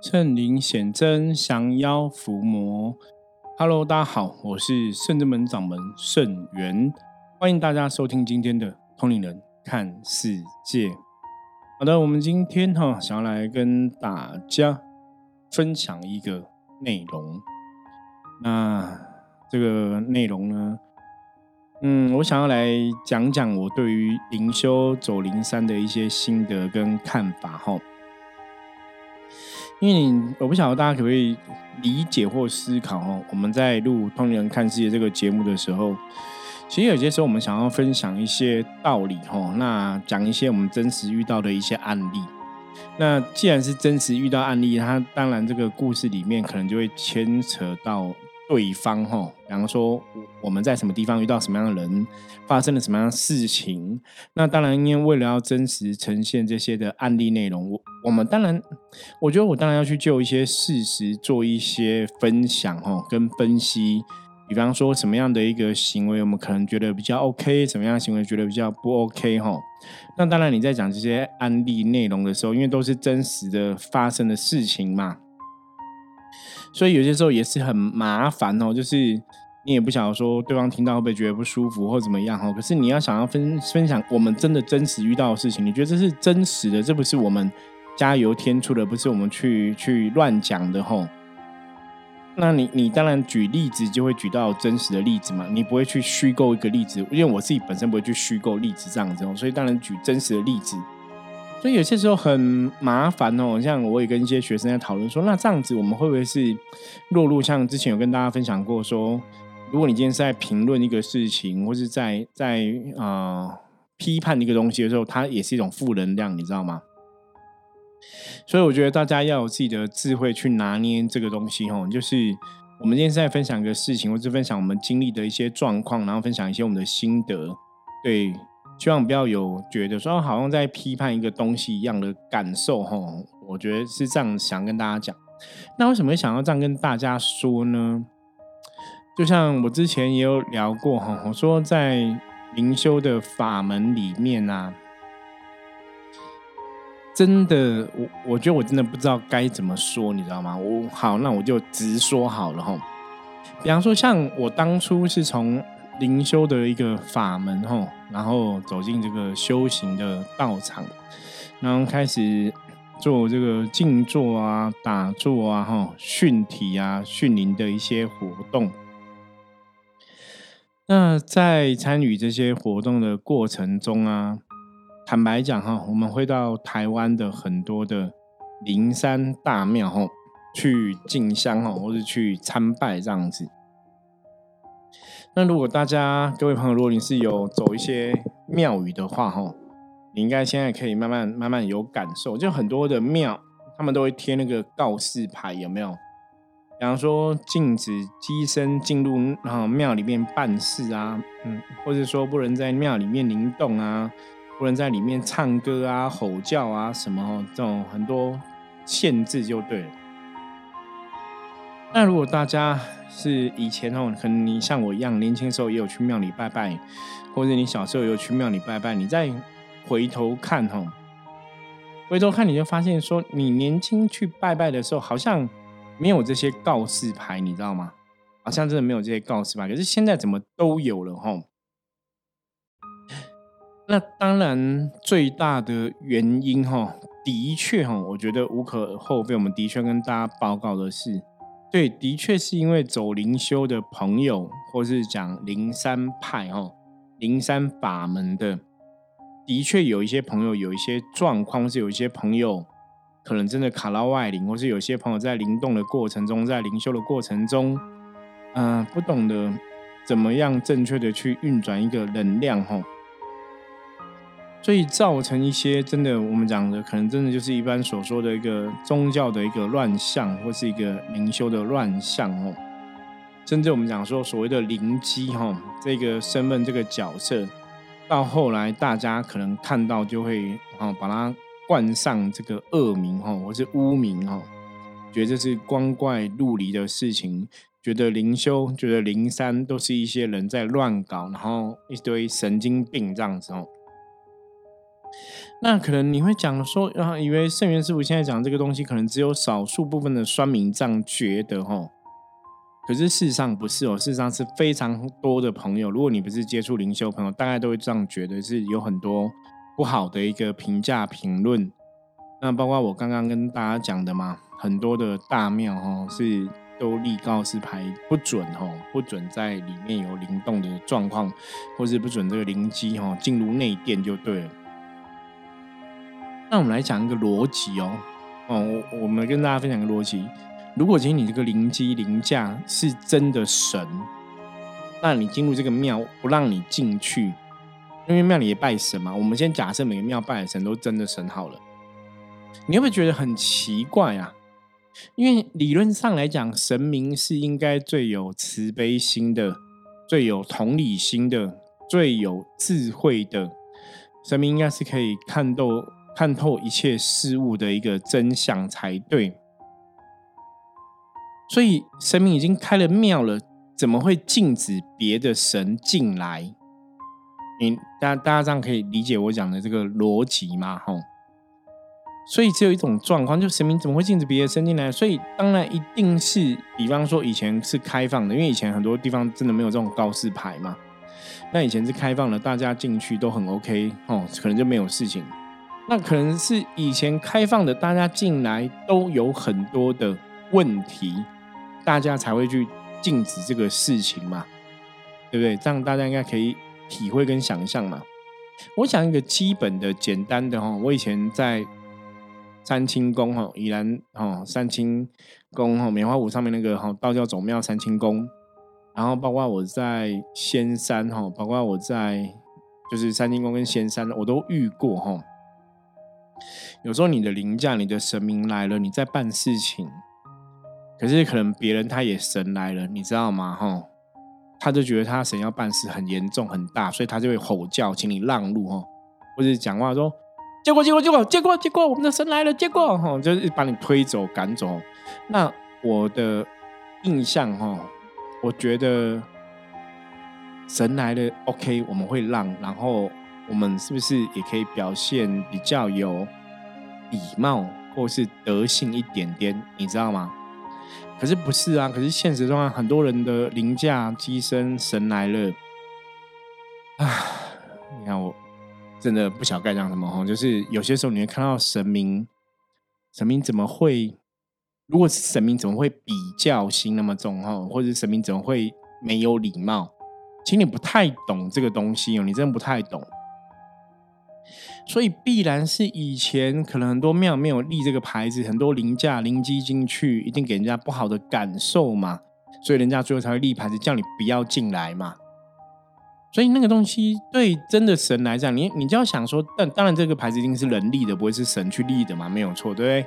圣灵显真，降妖伏魔。Hello，大家好，我是圣之门掌门圣元，欢迎大家收听今天的通灵人看世界。好的，我们今天哈想要来跟大家分享一个内容。那这个内容呢，嗯，我想要来讲讲我对于灵修走灵山的一些心得跟看法哈。因为你我不晓得大家可不可以理解或思考哦。我们在录《通灵人看世界》这个节目的时候，其实有些时候我们想要分享一些道理哈，那讲一些我们真实遇到的一些案例。那既然是真实遇到案例，它当然这个故事里面可能就会牵扯到。对方哈，比方说我们在什么地方遇到什么样的人，发生了什么样的事情，那当然因为为了要真实呈现这些的案例内容，我我们当然，我觉得我当然要去就一些事实做一些分享哈，跟分析。比方说什么样的一个行为，我们可能觉得比较 OK，什么样的行为觉得比较不 OK 哈。那当然你在讲这些案例内容的时候，因为都是真实的发生的事情嘛。所以有些时候也是很麻烦哦，就是你也不想说对方听到会不会觉得不舒服或怎么样哈。可是你要想要分分享我们真的真实遇到的事情，你觉得这是真实的，这不是我们加油添醋的，不是我们去去乱讲的吼。那你你当然举例子就会举到真实的例子嘛，你不会去虚构一个例子，因为我自己本身不会去虚构例子这样子哦，所以当然举真实的例子。所以有些时候很麻烦哦，像我也跟一些学生在讨论说，那这样子我们会不会是落入像之前有跟大家分享过说，如果你今天是在评论一个事情，或是在在啊批判一个东西的时候，它也是一种负能量，你知道吗？所以我觉得大家要有自己的智慧去拿捏这个东西哦，就是我们今天是在分享一个事情，或是分享我们经历的一些状况，然后分享一些我们的心得，对。希望不要有觉得说好像在批判一个东西一样的感受哈，我觉得是这样想跟大家讲。那为什么想要这样跟大家说呢？就像我之前也有聊过哈，我说在灵修的法门里面啊，真的我我觉得我真的不知道该怎么说，你知道吗？我好，那我就直说好了哈。比方说，像我当初是从。灵修的一个法门吼，然后走进这个修行的道场，然后开始做这个静坐啊、打坐啊、哈训体啊、训灵的一些活动。那在参与这些活动的过程中啊，坦白讲哈，我们会到台湾的很多的灵山大庙吼去进香哈，或者去参拜这样子。那如果大家各位朋友，如果你是有走一些庙宇的话，哈，你应该现在可以慢慢慢慢有感受。就很多的庙，他们都会贴那个告示牌，有没有？比方说禁止机身进入啊庙里面办事啊，嗯，或者说不能在庙里面灵动啊，不能在里面唱歌啊、吼叫啊什么这种很多限制就对了。那如果大家是以前哦，可能你像我一样年轻时候也有去庙里拜拜，或者你小时候有去庙里拜拜，你再回头看哦，回头看你就发现说，你年轻去拜拜的时候好像没有这些告示牌，你知道吗？好像真的没有这些告示牌，可是现在怎么都有了吼？那当然最大的原因哈，的确哈，我觉得无可厚非，我们的确跟大家报告的是。对，的确是因为走灵修的朋友，或是讲灵山派哦，灵山法门的，的确有一些朋友有一些状况，是有一些朋友可能真的卡到外灵，或是有些朋友在灵动的过程中，在灵修的过程中，嗯，不懂得怎么样正确的去运转一个能量哈。所以造成一些真的，我们讲的可能真的就是一般所说的一个宗教的一个乱象，或是一个灵修的乱象哦。甚至我们讲说所谓的灵机哈，这个身份这个角色，到后来大家可能看到就会哦把它冠上这个恶名哈，或是污名哈，觉得这是光怪陆离的事情，觉得灵修、觉得灵山都是一些人在乱搞，然后一堆神经病这样子哦。那可能你会讲说啊，以为圣元师傅现在讲这个东西，可能只有少数部分的酸民这样觉得哦。可是事实上不是哦，事实上是非常多的朋友，如果你不是接触灵修朋友，大概都会这样觉得，是有很多不好的一个评价评论。那包括我刚刚跟大家讲的嘛，很多的大庙哈是都立告示牌不准哦，不准在里面有灵动的状况，或是不准这个灵机哈进入内殿就对了。那我们来讲一个逻辑哦，哦，我我们跟大家分享一个逻辑。如果今天你这个灵机灵驾是真的神，那你进入这个庙不让你进去，因为庙里也拜神嘛。我们先假设每个庙拜的神都真的神好了，你会不会觉得很奇怪啊？因为理论上来讲，神明是应该最有慈悲心的、最有同理心的、最有智慧的神明，应该是可以看透。看透一切事物的一个真相才对，所以神明已经开了庙了，怎么会禁止别的神进来？你大大家这样可以理解我讲的这个逻辑吗？吼，所以只有一种状况，就神明怎么会禁止别的神进来？所以当然一定是，比方说以前是开放的，因为以前很多地方真的没有这种告示牌嘛。那以前是开放的，大家进去都很 OK 哦，可能就没有事情。那可能是以前开放的，大家进来都有很多的问题，大家才会去禁止这个事情嘛，对不对？这样大家应该可以体会跟想象嘛。我想一个基本的、简单的哈，我以前在三清宫哈，宜兰哈三清宫哈，棉花湖上面那个哈道教总庙三清宫，然后包括我在仙山哈，包括我在就是三清宫跟仙山，我都遇过哈。有时候你的灵驾、你的神明来了，你在办事情，可是可能别人他也神来了，你知道吗？哈，他就觉得他神要办事很严重很大，所以他就会吼叫，请你让路哈，或者讲话说：“结果，结果，结果，结果，结果，我们的神来了，结果哈，就是把你推走、赶走。”那我的印象哈，我觉得神来了，OK，我们会让，然后我们是不是也可以表现比较有？礼貌或是德性一点点，你知道吗？可是不是啊？可是现实中啊，很多人的凌驾机身神来了啊！你看我真的不晓该讲什么哈，就是有些时候你会看到神明，神明怎么会？如果是神明，怎么会比较心那么重哈？或者是神明怎么会没有礼貌？请你不太懂这个东西哦，你真的不太懂。所以必然是以前可能很多庙没有立这个牌子，很多灵驾灵机进去，一定给人家不好的感受嘛，所以人家最后才会立牌子叫你不要进来嘛。所以那个东西对真的神来讲，你你就要想说，但当然这个牌子一定是人立的，不会是神去立的嘛，没有错，对不对？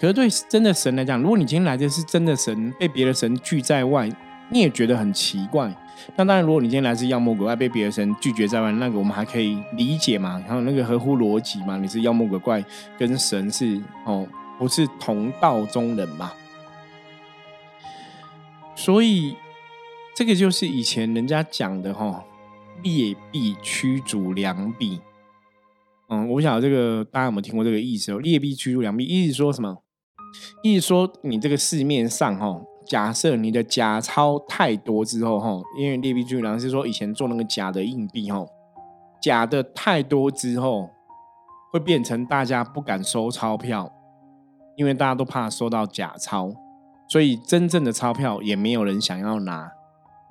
可是对真的神来讲，如果你今天来的是真的神，被别的神拒在外，你也觉得很奇怪。那当然，如果你今天来自妖魔鬼怪，被别的神拒绝在外，那个我们还可以理解嘛，然后那个合乎逻辑嘛，你是妖魔鬼怪，跟神是哦，不是同道中人嘛。所以这个就是以前人家讲的哈，劣币驱逐良币。嗯，我不晓得这个大家有没有听过这个意思哦？劣币驱逐良币，意思说什么？意思说你这个市面上哈。假设你的假钞太多之后，哈，因为劣币驱逐良是说以前做那个假的硬币，哈，假的太多之后，会变成大家不敢收钞票，因为大家都怕收到假钞，所以真正的钞票也没有人想要拿。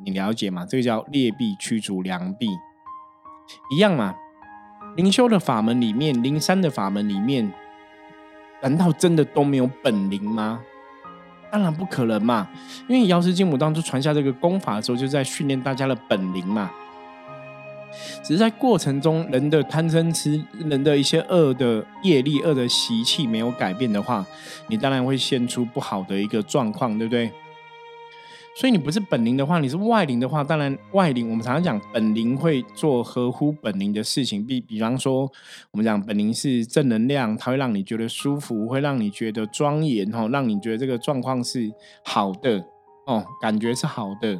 你了解吗？这个叫劣币驱逐良币，一样嘛。灵修的法门里面，灵山的法门里面，难道真的都没有本灵吗？当然不可能嘛，因为瑶池金母当初传下这个功法的时候，就在训练大家的本领嘛。只是在过程中，人的贪嗔痴，人的一些恶的业力、恶的习气没有改变的话，你当然会现出不好的一个状况，对不对？所以你不是本灵的话，你是外灵的话，当然外灵。我们常常讲本灵会做合乎本灵的事情，比比方说，我们讲本灵是正能量，它会让你觉得舒服，会让你觉得庄严哈，让你觉得这个状况是好的哦，感觉是好的。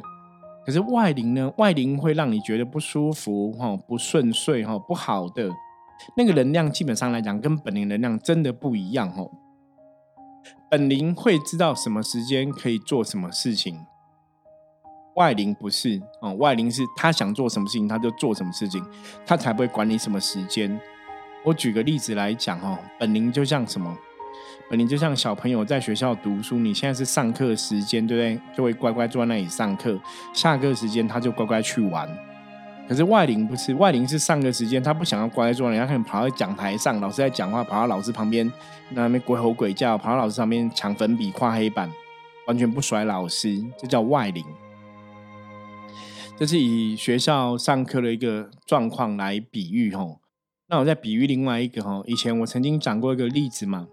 可是外灵呢，外灵会让你觉得不舒服哈，不顺遂哈，不好的那个能量基本上来讲，跟本灵能量真的不一样哦。本灵会知道什么时间可以做什么事情，外灵不是哦。外灵是他想做什么事情，他就做什么事情，他才不会管你什么时间。我举个例子来讲哦，本灵就像什么？本灵就像小朋友在学校读书，你现在是上课时间，对不对？就会乖乖坐在那里上课，下课时间他就乖乖去玩。可是外灵不是，外灵是上课时间，他不想要乖乖坐，人家可能跑到讲台上，老师在讲话，跑到老师旁边那边鬼吼鬼叫，跑到老师上面抢粉笔、画黑板，完全不甩老师，这叫外灵。这是以学校上课的一个状况来比喻吼。那我再比喻另外一个吼，以前我曾经讲过一个例子嘛，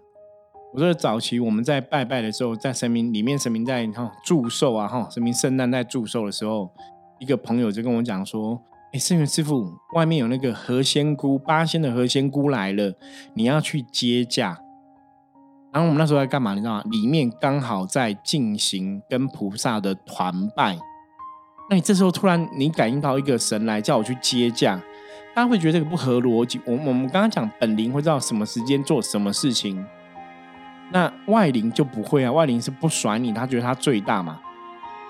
我说早期我们在拜拜的时候，在神明里面，神明在哈祝寿啊哈，神明圣诞在祝寿的时候，一个朋友就跟我讲说。哎，圣元师傅，外面有那个何仙姑八仙的何仙姑来了，你要去接驾。然后我们那时候在干嘛？你知道吗？里面刚好在进行跟菩萨的团拜。那你这时候突然你感应到一个神来叫我去接驾，大家会觉得这个不合逻辑。我我们刚刚讲本灵会知道什么时间做什么事情，那外灵就不会啊。外灵是不甩你，他觉得他最大嘛。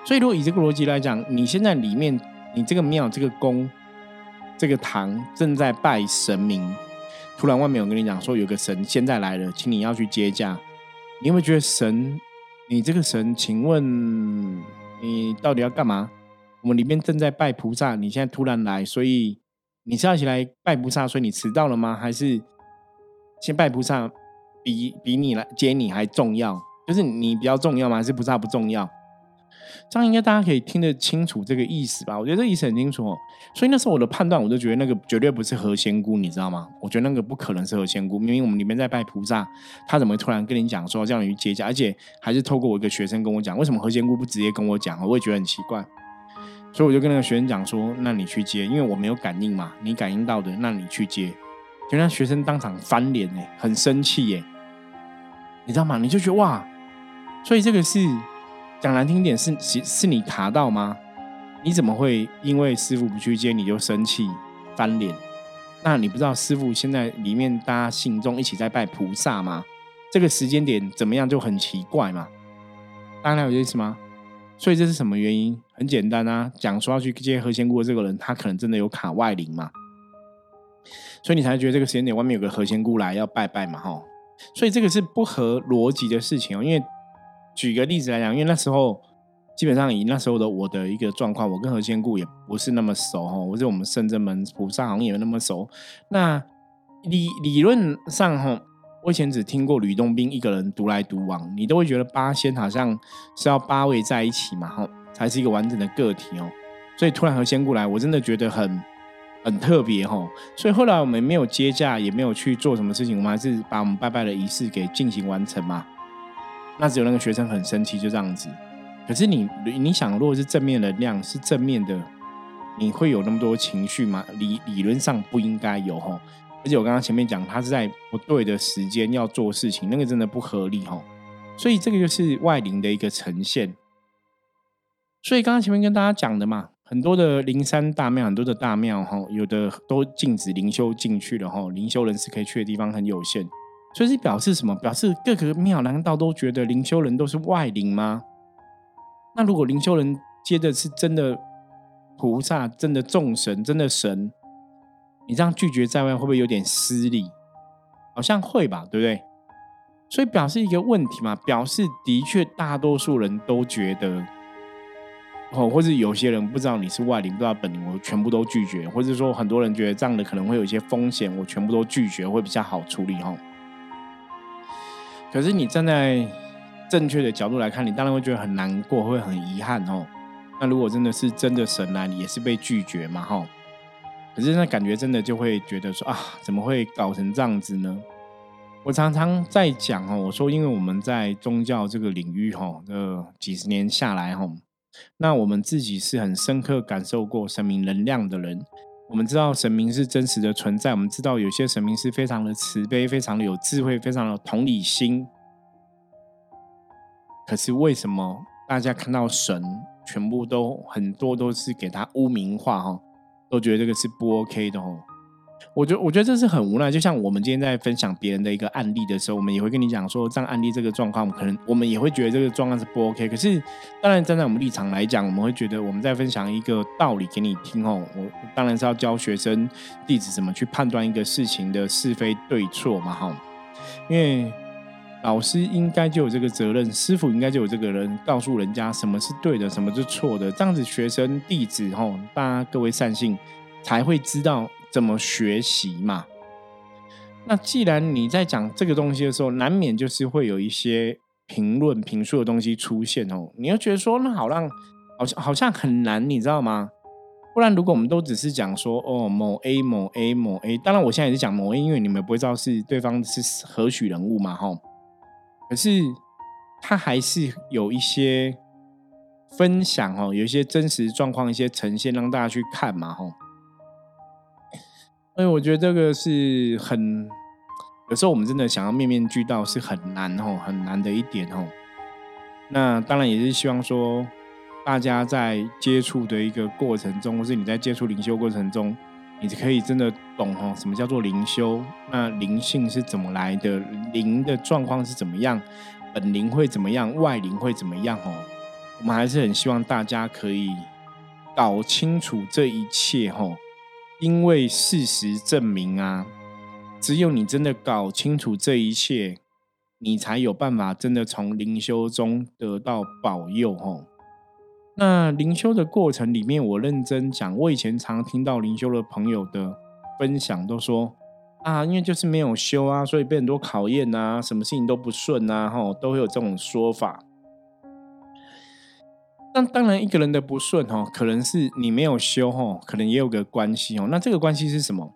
所以如果以这个逻辑来讲，你现在里面。你这个庙、这个宫、这个堂正在拜神明，突然外面有跟你讲说有个神现在来了，请你要去接驾。你有没有觉得神？你这个神，请问你到底要干嘛？我们里面正在拜菩萨，你现在突然来，所以你是要起来拜菩萨，所以你迟到了吗？还是先拜菩萨比比你来接你还重要？就是你比较重要吗？还是菩萨不重要？这样应该大家可以听得清楚这个意思吧？我觉得这意思很清楚。所以那时候我的判断，我就觉得那个绝对不是何仙姑，你知道吗？我觉得那个不可能是何仙姑。明明我们里面在拜菩萨，他怎么会突然跟你讲说叫你去接驾？而且还是透过我一个学生跟我讲，为什么何仙姑不直接跟我讲？我也觉得很奇怪。所以我就跟那个学生讲说：“那你去接，因为我没有感应嘛，你感应到的，那你去接。”就让学生当场翻脸哎，很生气耶，你知道吗？你就觉得哇，所以这个是。讲难听点，是是是你卡到吗？你怎么会因为师傅不去接你就生气翻脸？那你不知道师傅现在里面大家信众一起在拜菩萨吗？这个时间点怎么样就很奇怪嘛？大家有意思吗？所以这是什么原因？很简单啊，讲说要去接何仙姑的这个人，他可能真的有卡外灵嘛？所以你才觉得这个时间点外面有个何仙姑来要拜拜嘛？哈，所以这个是不合逻辑的事情哦，因为。举个例子来讲，因为那时候基本上以那时候的我的一个状况，我跟何仙姑也不是那么熟哈，我是我们圣真门菩萨好像也没那么熟。那理理论上哈，我以前只听过吕洞宾一个人独来独往，你都会觉得八仙好像是要八位在一起嘛哈，才是一个完整的个体哦。所以突然和仙姑来，我真的觉得很很特别哈。所以后来我们没有接驾，也没有去做什么事情，我们还是把我们拜拜的仪式给进行完成嘛。那只有那个学生很生气，就这样子。可是你你想，如果是正面能量，是正面的，你会有那么多情绪吗？理理论上不应该有吼。而且我刚刚前面讲，他是在不对的时间要做事情，那个真的不合理吼。所以这个就是外灵的一个呈现。所以刚刚前面跟大家讲的嘛，很多的灵山大庙，很多的大庙哈，有的都禁止灵修进去了哈，灵修人士可以去的地方很有限。所以是表示什么？表示各个庙难道都觉得灵修人都是外灵吗？那如果灵修人接的是真的菩萨、真的众神、真的神，你这样拒绝在外，会不会有点失礼？好像会吧，对不对？所以表示一个问题嘛，表示的确大多数人都觉得，哦，或者有些人不知道你是外灵，不知道本灵，我全部都拒绝，或者说很多人觉得这样的可能会有一些风险，我全部都拒绝，会比较好处理哦。可是你站在正确的角度来看，你当然会觉得很难过，会很遗憾哦。那如果真的是真的神来，也是被拒绝嘛，哈。可是那感觉真的就会觉得说啊，怎么会搞成这样子呢？我常常在讲哦，我说因为我们在宗教这个领域哈，这几十年下来哈，那我们自己是很深刻感受过神明能量的人。我们知道神明是真实的存在，我们知道有些神明是非常的慈悲、非常的有智慧、非常的同理心。可是为什么大家看到神，全部都很多都是给他污名化哈，都觉得这个是不 OK 的哦？我觉得，我觉得这是很无奈。就像我们今天在分享别人的一个案例的时候，我们也会跟你讲说，这样案例这个状况，可能我们也会觉得这个状况是不 OK。可是，当然站在我们立场来讲，我们会觉得我们在分享一个道理给你听哦。我当然是要教学生弟子怎么去判断一个事情的是非对错嘛，哈。因为老师应该就有这个责任，师傅应该就有这个人告诉人家什么是对的，什么是错的。这样子，学生弟子吼，大家各位善信才会知道。怎么学习嘛？那既然你在讲这个东西的时候，难免就是会有一些评论、评述的东西出现哦。你要觉得说，那好让好像好像很难，你知道吗？不然，如果我们都只是讲说，哦，某 A、某 A、某 A，当然我现在也是讲某 A，因为你们不会知道是对方是何许人物嘛，吼。可是他还是有一些分享哦，有一些真实状况、一些呈现，让大家去看嘛，哈。所以我觉得这个是很，有时候我们真的想要面面俱到是很难哦，很难的一点哦。那当然也是希望说，大家在接触的一个过程中，或是你在接触灵修过程中，你可以真的懂哦，什么叫做灵修？那灵性是怎么来的？灵的状况是怎么样？本灵会怎么样？外灵会怎么样？哦，我们还是很希望大家可以搞清楚这一切哦。因为事实证明啊，只有你真的搞清楚这一切，你才有办法真的从灵修中得到保佑哦。那灵修的过程里面，我认真讲，我以前常听到灵修的朋友的分享，都说啊，因为就是没有修啊，所以被很多考验啊，什么事情都不顺啊，吼，都会有这种说法。那当然，一个人的不顺哦，可能是你没有修哦，可能也有个关系哦。那这个关系是什么？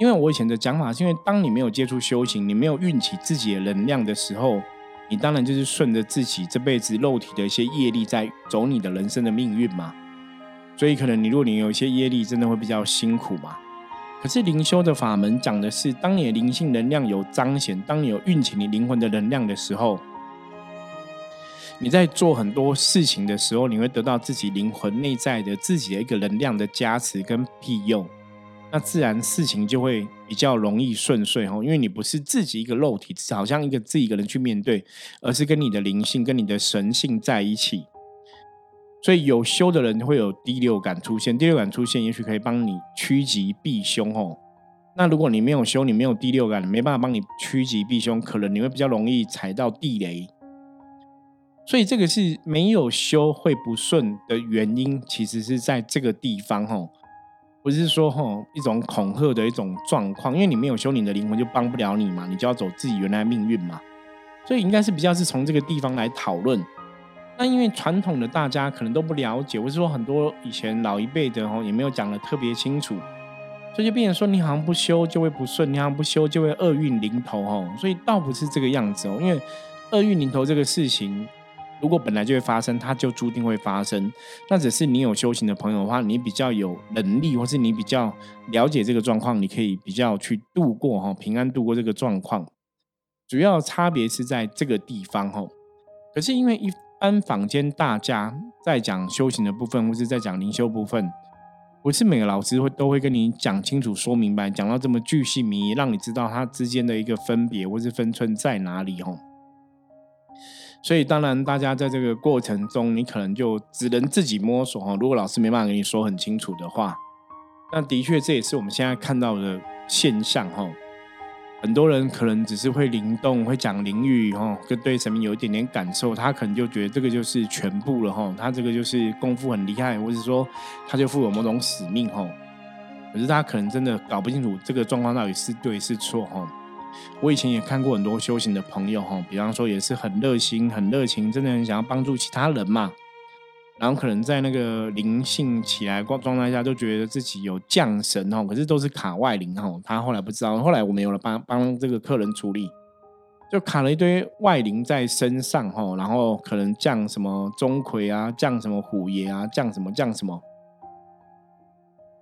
因为我以前的讲法是因为，当你没有接触修行，你没有运起自己的能量的时候，你当然就是顺着自己这辈子肉体的一些业力在走你的人生的命运嘛。所以可能你如果你有一些业力，真的会比较辛苦嘛。可是灵修的法门讲的是，当你的灵性能量有彰显，当你有运起你灵魂的能量的时候。你在做很多事情的时候，你会得到自己灵魂内在的自己的一个能量的加持跟庇佑，那自然事情就会比较容易顺遂哦。因为你不是自己一个肉体，好像一个自己一个人去面对，而是跟你的灵性、跟你的神性在一起。所以有修的人会有第六感出现，第六感出现，也许可以帮你趋吉避凶哦。那如果你没有修，你没有第六感，没办法帮你趋吉避凶，可能你会比较容易踩到地雷。所以这个是没有修会不顺的原因，其实是在这个地方哈，不是说吼一种恐吓的一种状况，因为你没有修，你的灵魂就帮不了你嘛，你就要走自己原来的命运嘛。所以应该是比较是从这个地方来讨论。那因为传统的大家可能都不了解，或是说很多以前老一辈的吼也没有讲的特别清楚，所以就变成说你好像不修就会不顺，你好像不修就会厄运临头吼。所以倒不是这个样子哦，因为厄运临头这个事情。如果本来就会发生，它就注定会发生。那只是你有修行的朋友的话，你比较有能力，或是你比较了解这个状况，你可以比较去度过哈，平安度过这个状况。主要差别是在这个地方哈。可是因为一般坊间大家在讲修行的部分，或是在讲灵修部分，不是每个老师会都会跟你讲清楚、说明白，讲到这么巨细靡遗，让你知道它之间的一个分别或是分寸在哪里哈。所以，当然，大家在这个过程中，你可能就只能自己摸索哈。如果老师没办法跟你说很清楚的话，那的确这也是我们现在看到的现象哈。很多人可能只是会灵动，会讲灵语哈，跟对神明有一点点感受，他可能就觉得这个就是全部了哈。他这个就是功夫很厉害，或者说他就负有某种使命哈。可是他可能真的搞不清楚这个状况到底是对是错哈。我以前也看过很多修行的朋友哈，比方说也是很热心、很热情，真的很想要帮助其他人嘛。然后可能在那个灵性起来状状态下，就觉得自己有降神哦，可是都是卡外灵哈。他后来不知道，后来我们有了帮帮这个客人处理，就卡了一堆外灵在身上哈，然后可能降什么钟馗啊，降什么虎爷啊，降什么降什么。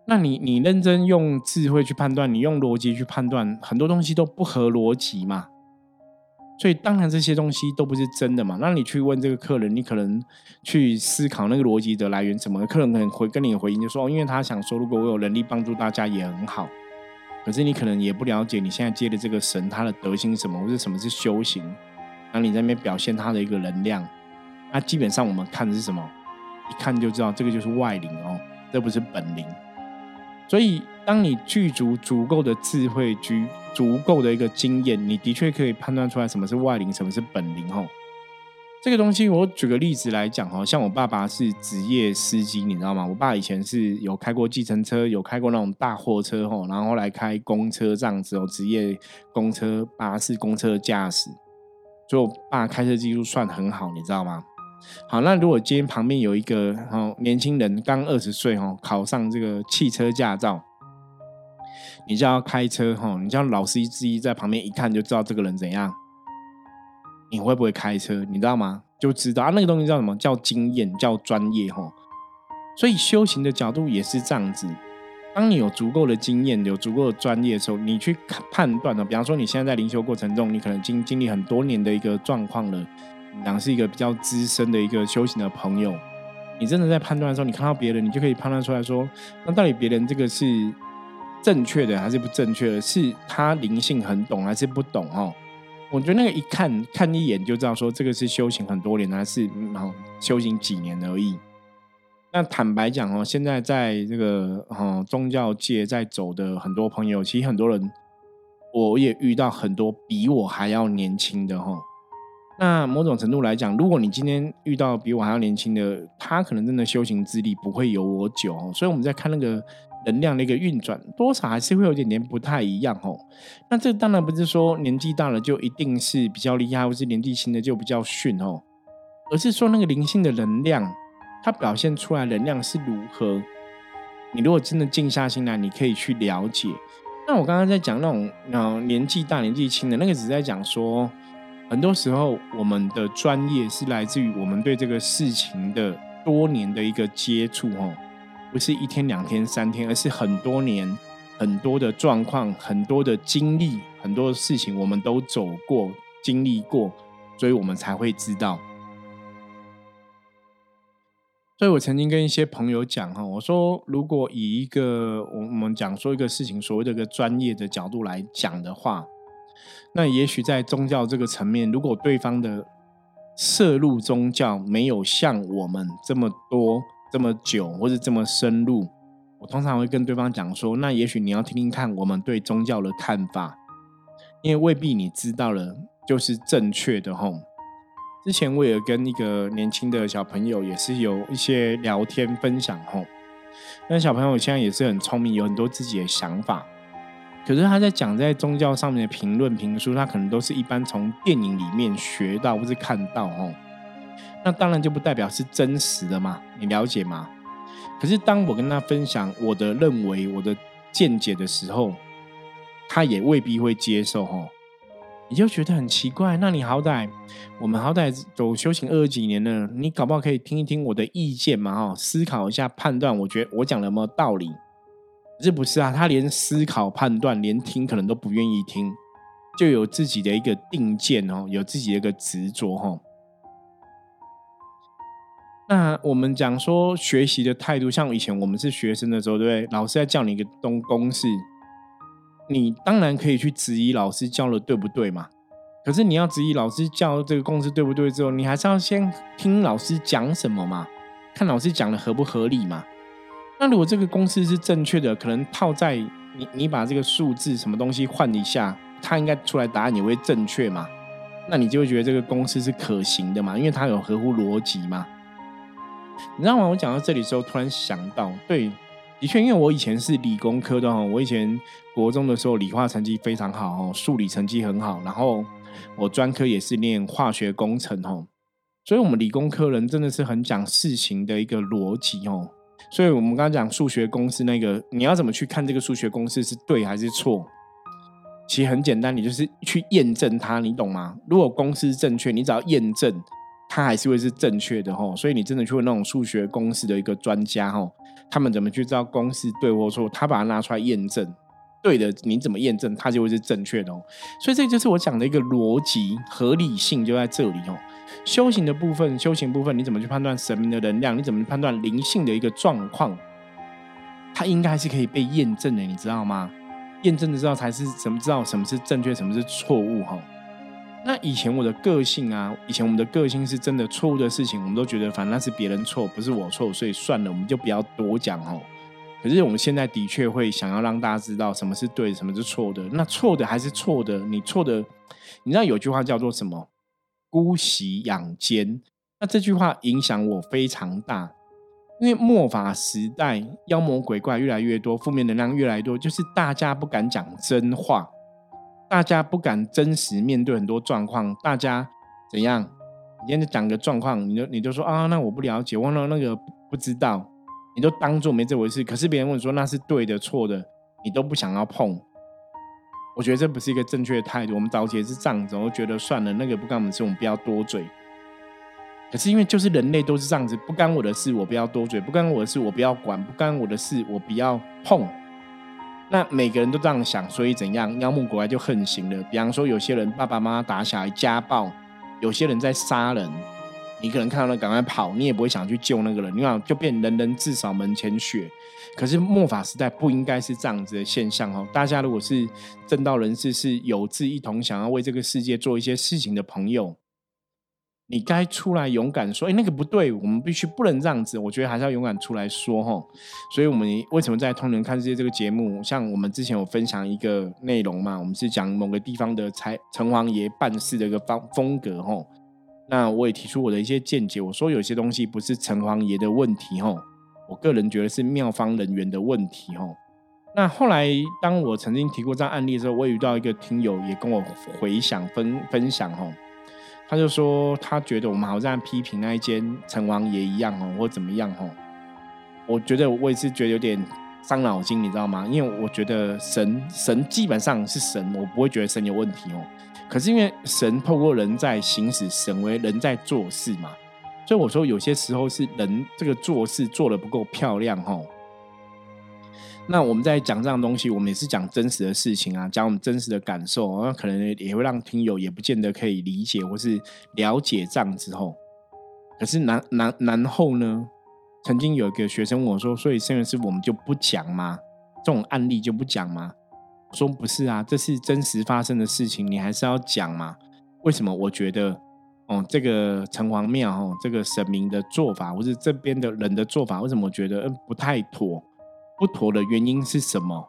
那你你认真用智慧去判断，你用逻辑去判断，很多东西都不合逻辑嘛。所以当然这些东西都不是真的嘛。那你去问这个客人，你可能去思考那个逻辑的来源什么？客人可能会跟你回应就说，因为他想说，如果我有能力帮助大家也很好。可是你可能也不了解你现在接的这个神他的德行什么，或者什么是修行，然后你在那边表现他的一个能量，那基本上我们看的是什么？一看就知道这个就是外灵哦，这不是本灵。所以，当你具足足够的智慧，具足够的一个经验，你的确可以判断出来什么是外灵，什么是本灵。吼，这个东西，我举个例子来讲，哦，像我爸爸是职业司机，你知道吗？我爸以前是有开过计程车，有开过那种大货车，吼，然后来开公车这样子哦，职业公车、巴士、公车驾驶，所以我爸开车技术算很好，你知道吗？好，那如果今天旁边有一个哦年轻人刚二十岁哦，考上这个汽车驾照，你叫他开车哈，你叫老司机在旁边一看就知道这个人怎样，你会不会开车？你知道吗？就知道啊，那个东西叫什么叫经验，叫专业哈。所以修行的角度也是这样子，当你有足够的经验、有足够的专业的时候，你去判断呢，比方说你现在在灵修过程中，你可能经经历很多年的一个状况了。讲是一个比较资深的一个修行的朋友，你真的在判断的时候，你看到别人，你就可以判断出来说，那到底别人这个是正确的还是不正确的？是他灵性很懂还是不懂？哦，我觉得那个一看看一眼就知道，说这个是修行很多年还是哦修行几年而已。那坦白讲哦，现在在这个哦宗教界在走的很多朋友，其实很多人我也遇到很多比我还要年轻的哈。那某种程度来讲，如果你今天遇到比我还要年轻的，他可能真的修行资历不会有我久，所以我们在看那个能量的一个运转，多少还是会有点点不太一样哦。那这当然不是说年纪大了就一定是比较厉害，或是年纪轻的就比较逊哦，而是说那个灵性的能量，它表现出来能量是如何。你如果真的静下心来，你可以去了解。那我刚刚在讲那种嗯年纪大、年纪轻的那个，只是在讲说。很多时候，我们的专业是来自于我们对这个事情的多年的一个接触，哦，不是一天、两天、三天，而是很多年、很多的状况、很多的经历、很多的事情，我们都走过、经历过，所以我们才会知道。所以我曾经跟一些朋友讲，哈，我说，如果以一个我们讲说一个事情，所谓的一个专业的角度来讲的话。那也许在宗教这个层面，如果对方的涉入宗教没有像我们这么多、这么久，或者这么深入，我通常会跟对方讲说：那也许你要听听看我们对宗教的看法，因为未必你知道了就是正确的吼。之前我也跟一个年轻的小朋友也是有一些聊天分享吼，那小朋友现在也是很聪明，有很多自己的想法。可是他在讲在宗教上面的评论评书，他可能都是一般从电影里面学到或是看到哦。那当然就不代表是真实的嘛，你了解吗？可是当我跟他分享我的认为、我的见解的时候，他也未必会接受哦。你就觉得很奇怪。那你好歹我们好歹走修行二十几年了，你搞不好可以听一听我的意见嘛？哈，思考一下，判断，我觉得我讲的有没有道理？是不是啊？他连思考、判断，连听可能都不愿意听，就有自己的一个定见哦，有自己的一个执着哈。那我们讲说学习的态度，像以前我们是学生的时候，对不对？老师在教你一个东公式，你当然可以去质疑老师教的对不对嘛。可是你要质疑老师教这个公式对不对之后，你还是要先听老师讲什么嘛，看老师讲的合不合理嘛。那如果这个公式是正确的，可能套在你你把这个数字什么东西换一下，它应该出来答案也会正确嘛？那你就会觉得这个公式是可行的嘛？因为它有合乎逻辑嘛？你知道吗？我讲到这里时候，突然想到，对，的确，因为我以前是理工科的哦，我以前国中的时候理化成绩非常好哦，数理成绩很好，然后我专科也是念化学工程哦，所以我们理工科人真的是很讲事情的一个逻辑哦。所以，我们刚刚讲数学公式那个，你要怎么去看这个数学公式是对还是错？其实很简单，你就是去验证它，你懂吗？如果公式正确，你只要验证，它还是会是正确的吼。所以你真的去问那种数学公式的一个专家吼，他们怎么去知道公式对或错？他把它拿出来验证，对的，你怎么验证，它就会是正确的哦。所以这就是我讲的一个逻辑合理性就在这里哦。修行的部分，修行部分，你怎么去判断神明的能量？你怎么判断灵性的一个状况？它应该是可以被验证的，你知道吗？验证的知道才是什么知道什么是正确，什么是错误哈。那以前我的个性啊，以前我们的个性是真的错误的事情，我们都觉得反正那是别人错，不是我错，所以算了，我们就不要多讲哦。可是我们现在的确会想要让大家知道什么是对，什么是错的。那错的还是错的，你错的，你知道有句话叫做什么？姑息养奸。那这句话影响我非常大，因为末法时代妖魔鬼怪越来越多，负面能量越来越多，就是大家不敢讲真话。大家不敢真实面对很多状况，大家怎样？你今天讲个状况，你就你就说啊，那我不了解，忘了那个不知道，你都当做没这回事。可是别人问说那是对的错的，你都不想要碰。我觉得这不是一个正确的态度。我们早期是这样子，我觉得算了，那个不干我们事，我们不要多嘴。可是因为就是人类都是这样子，不干我的事，我不要多嘴；不干我的事，我不要管；不干我的事，我不要碰。那每个人都这样想，所以怎样？妖魔鬼怪就横行了。比方说，有些人爸爸妈妈打小孩家暴，有些人在杀人，你可能看到了赶快跑，你也不会想去救那个人，你看就变人人自扫门前雪。可是末法时代不应该是这样子的现象哦。大家如果是正道人士，是有志一同想要为这个世界做一些事情的朋友。你该出来勇敢说，哎，那个不对，我们必须不能这样子。我觉得还是要勇敢出来说哈。所以，我们为什么在《通人看世界》这个节目，像我们之前有分享一个内容嘛？我们是讲某个地方的才城隍爷办事的一个方风格哈。那我也提出我的一些见解，我说有些东西不是城隍爷的问题哈，我个人觉得是庙方人员的问题哈。那后来，当我曾经提过这样案例的时候，我也遇到一个听友也跟我回想分分享哈。他就说，他觉得我们好像批评那一间城隍爷一样哦，或怎么样哦。我觉得我也是觉得有点伤脑筋，你知道吗？因为我觉得神神基本上是神，我不会觉得神有问题哦。可是因为神透过人在行使神为人在做事嘛，所以我说有些时候是人这个做事做的不够漂亮哦。那我们在讲这样东西，我们也是讲真实的事情啊，讲我们真实的感受，那可能也会让听友也不见得可以理解或是了解这样之后。可是然然然后呢，曾经有一个学生问我说：“所以圣元师傅，我们就不讲吗？这种案例就不讲吗？”说：“不是啊，这是真实发生的事情，你还是要讲嘛。为什么？我觉得，哦，这个城隍庙哦，这个神明的做法，或是这边的人的做法，为什么我觉得嗯不太妥？”不妥的原因是什么？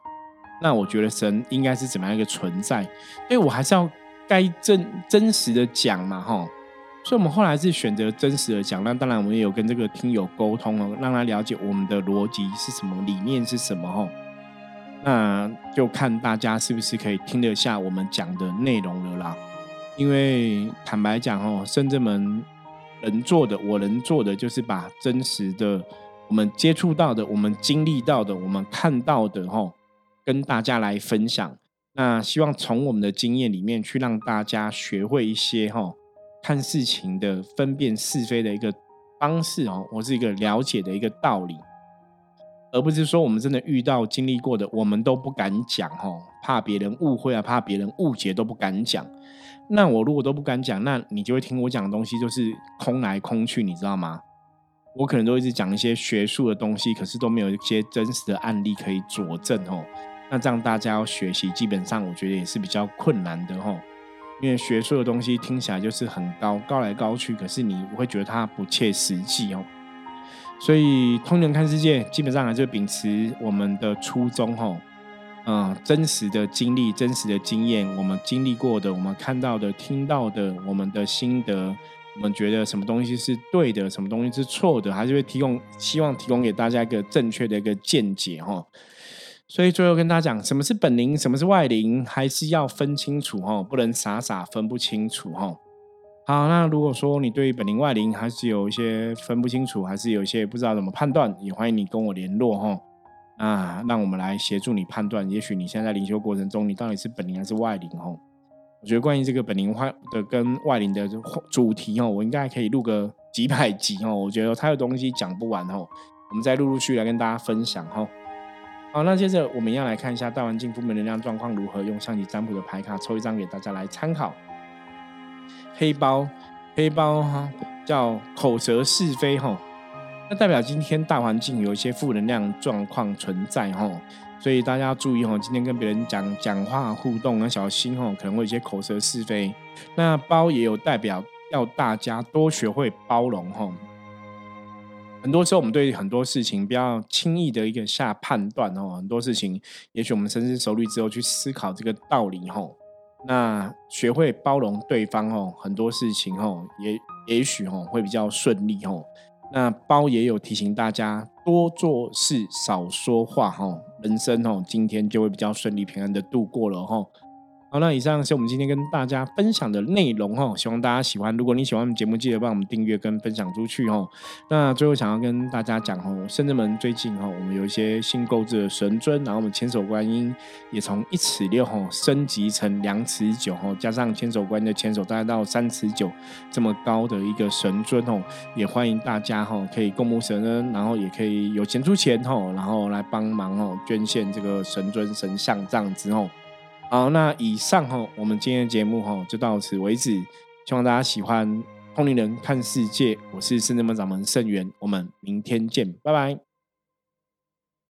那我觉得神应该是怎么样一个存在？所以我还是要该真真实的讲嘛，哈。所以我们后来是选择真实的讲。那当然，我们也有跟这个听友沟通哦，让他了解我们的逻辑是什么，理念是什么，哈。那就看大家是不是可以听得下我们讲的内容了啦。因为坦白讲，哦，深圳门能做的，我能做的就是把真实的。我们接触到的，我们经历到的，我们看到的，哦，跟大家来分享。那希望从我们的经验里面去让大家学会一些，哦，看事情的分辨是非的一个方式，哦，我是一个了解的一个道理，而不是说我们真的遇到经历过的，我们都不敢讲，吼，怕别人误会啊，怕别人误解都不敢讲。那我如果都不敢讲，那你就会听我讲的东西就是空来空去，你知道吗？我可能都一直讲一些学术的东西，可是都没有一些真实的案例可以佐证哦。那这样大家要学习，基本上我觉得也是比较困难的哦。因为学术的东西听起来就是很高，高来高去，可是你会觉得它不切实际哦。所以通人看世界，基本上还是秉持我们的初衷哦。嗯，真实的经历、真实的经验，我们经历过的、我们看到的、听到的，我们的心得。我们觉得什么东西是对的，什么东西是错的，还是会提供希望提供给大家一个正确的一个见解哈。所以最后跟大家讲，什么是本灵，什么是外灵，还是要分清楚哈，不能傻傻分不清楚哈。好，那如果说你对于本灵外灵还是有一些分不清楚，还是有一些不知道怎么判断，也欢迎你跟我联络哈。啊，让我们来协助你判断，也许你现在灵修过程中，你到底是本灵还是外灵哈。我觉得关于这个本灵化的跟外灵的主题哦，我应该可以录个几百集哦。我觉得它的东西讲不完哦，我们再陆陆续来跟大家分享哈。好，那接着我们要来看一下大环境负面能量状况如何，用上级占卜的牌卡抽一张给大家来参考。黑包，黑包哈，叫口舌是非哈，那代表今天大环境有一些负能量状况存在哈。所以大家注意哦，今天跟别人讲讲话互动要小心哦，可能会有一些口舌是非。那包也有代表要大家多学会包容哈。很多时候我们对很多事情不要轻易的一个下判断哦，很多事情也许我们深思熟虑之后去思考这个道理哈。那学会包容对方哦，很多事情哦，也也许哦会比较顺利哦。那包也有提醒大家多做事少说话哦，人生哦今天就会比较顺利平安的度过了哦。好，那以上是我们今天跟大家分享的内容哈，希望大家喜欢。如果你喜欢我们节目，记得帮我们订阅跟分享出去哦。那最后想要跟大家讲哦，圣至门最近哈，我们有一些新购置的神尊，然后我们千手观音也从一尺六哈升级成两尺九哈，加上千手观音的千手大概到三尺九这么高的一个神尊哦，也欢迎大家哈可以共沐神恩，然后也可以有钱出钱哈，然后来帮忙哦捐献这个神尊神像这样子哦。好，那以上哈，我们今天的节目哈就到此为止，希望大家喜欢《通灵人看世界》，我是圣智门掌门圣元，我们明天见，拜拜。